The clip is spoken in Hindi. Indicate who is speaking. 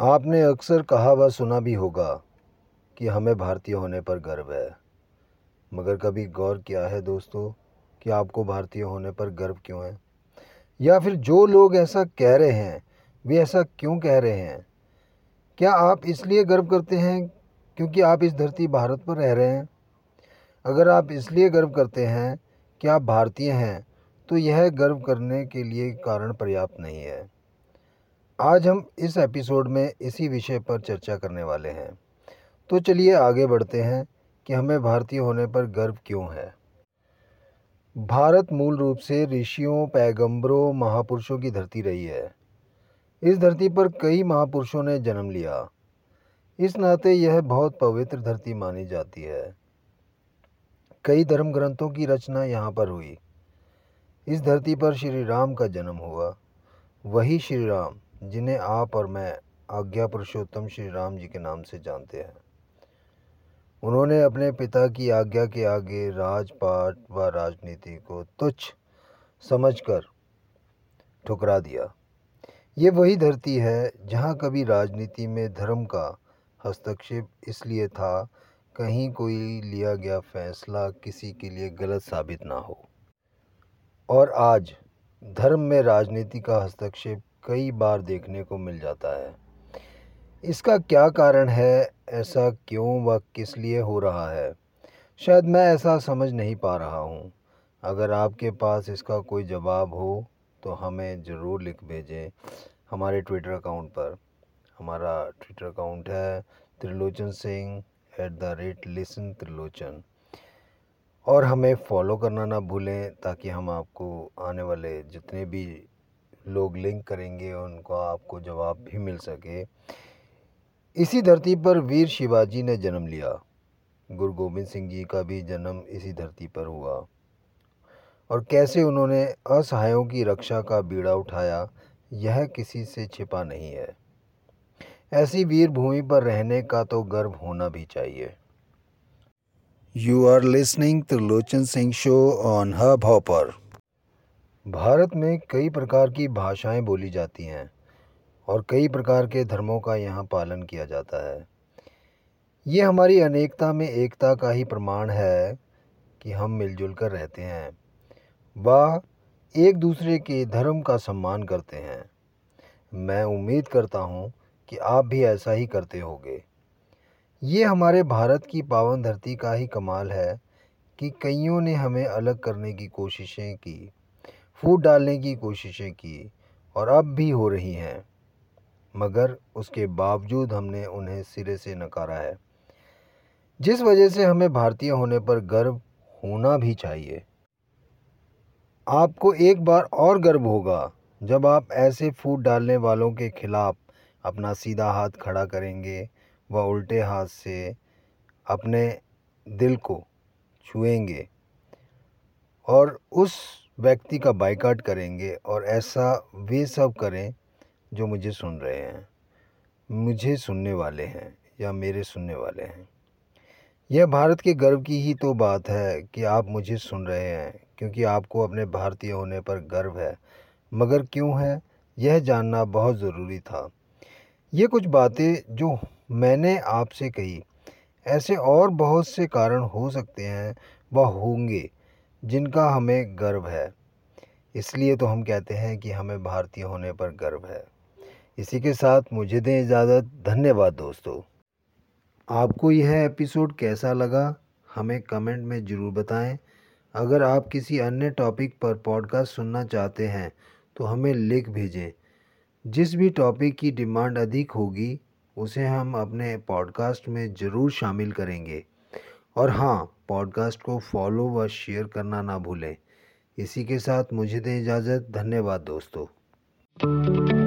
Speaker 1: आपने अक्सर कहा व सुना भी होगा कि हमें भारतीय होने पर गर्व है। मगर कभी गौर किया है दोस्तों कि आपको भारतीय होने पर गर्व क्यों है? या फिर जो लोग ऐसा कह रहे हैं, वे ऐसा क्यों कह रहे हैं? क्या आप इसलिए गर्व करते हैं क्योंकि आप इस धरती भारत पर रह रहे हैं? अगर आप इसलिए गर्व करते हैं कि आप भारतीय हैं तो यह गर्व करने के लिए कारण पर्याप्त नहीं है। आज हम इस एपिसोड में इसी विषय पर चर्चा करने वाले हैं। तो चलिए आगे बढ़ते हैं कि हमें भारतीय होने पर गर्व क्यों है। भारत मूल रूप से ऋषियों, पैगंबरों, महापुरुषों की धरती रही है। इस धरती पर कई महापुरुषों ने जन्म लिया। इस नाते यह बहुत पवित्र धरती मानी जाती है। कई धर्म ग्रंथों की रचना यहाँ पर हुई। इस धरती पर श्री राम का जन्म हुआ। वही श्री राम। जिन्हें आप और मैं आज्ञा पुरुषोत्तम श्री राम जी के नाम से जानते हैं। उन्होंने अपने पिता की आज्ञा के आगे राजपाट व राजनीति को तुच्छ समझकर ठुकरा दिया। ये वही धरती है जहाँ कभी राजनीति में धर्म का हस्तक्षेप इसलिए था, कहीं कोई लिया गया फैसला किसी के लिए गलत साबित ना हो। और आज धर्म में राजनीति का हस्तक्षेप कई बार देखने को मिल जाता है। इसका क्या कारण है? ऐसा क्यों व किस लिए हो रहा है? शायद मैं ऐसा समझ नहीं पा रहा हूँ। अगर आपके पास इसका कोई जवाब हो तो हमें ज़रूर लिख भेजें हमारे ट्विटर अकाउंट पर। हमारा ट्विटर अकाउंट है Trilochan Singh at the rate listen Trilochan. और हमें फॉलो करना ना भूलें, ताकि हम आपको आने वाले जितने भी लोग लिंक करेंगे, उनको आपको जवाब भी मिल सके। इसी धरती पर वीर शिवाजी ने जन्म लिया। गुरु गोविंद सिंह जी का भी जन्म इसी धरती पर हुआ। और कैसे उन्होंने असहायों की रक्षा का बीड़ा उठाया, यह किसी से छिपा नहीं है। ऐसी वीर भूमि पर रहने का तो गर्व होना भी चाहिए। You are listening Trilochan Singh show on Hopper Bharat में कई प्रकार की भाषाएँ बोली जाती हैं और कई प्रकार के धर्मों का यहाँ पालन किया जाता है। ये हमारी अनेकता में एकता का ही प्रमाण है कि हम मिलजुल कर रहते हैं। व एक दूसरे के धर्म का सम्मान करते हैं। मैं उम्मीद करता हूँ कि आप भी ऐसा ही करते होंगे। ये हमारे भारत की पावन धरती का ही कमाल है कि कईयों ने हमें अलग करने की कोशिशें की। फूट डालने की कोशिशें की और अब भी हो रही हैं, मगर उसके बावजूद हमने उन्हें सिरे से नकारा है। जिस वजह से हमें भारतीय होने पर गर्व होना भी चाहिए। आपको एक बार और गर्व होगा जब आप ऐसे फूट डालने वालों के खिलाफ अपना सीधा हाथ खड़ा करेंगे व उल्टे हाथ से अपने दिल को छुएँगे। और उस व्यक्ति का बाइकाट करेंगे और ऐसा वे सब करें जो मुझे सुन रहे हैं। मुझे सुनने वाले हैं या मेरे सुनने वाले हैं। यह भारत के गर्व की ही तो बात है कि आप मुझे सुन रहे हैं, क्योंकि आपको अपने भारतीय होने पर गर्व है। मगर क्यों है? यह जानना बहुत ज़रूरी था। ये कुछ बातें जो मैंने आपसे कही, ऐसे और बहुत से कारण हो सकते हैं व होंगे। जिनका हमें गर्व है। इसलिए तो हम कहते हैं कि हमें भारतीय होने पर गर्व है। इसी के साथ मुझे दें इजाज़त। धन्यवाद दोस्तों। आपको यह एपिसोड कैसा लगा, हमें कमेंट में ज़रूर बताएँ। अगर आप किसी अन्य टॉपिक पर पॉडकास्ट सुनना चाहते हैं तो हमें लिख भेजें। जिस भी टॉपिक की डिमांड अधिक होगी, उसे हम अपने पॉडकास्ट में ज़रूर शामिल करेंगे। और हाँ पॉडकास्ट को फॉलो व शेयर करना ना भूलें। इसी के साथ मुझे दें इजाज़त। धन्यवाद दोस्तों।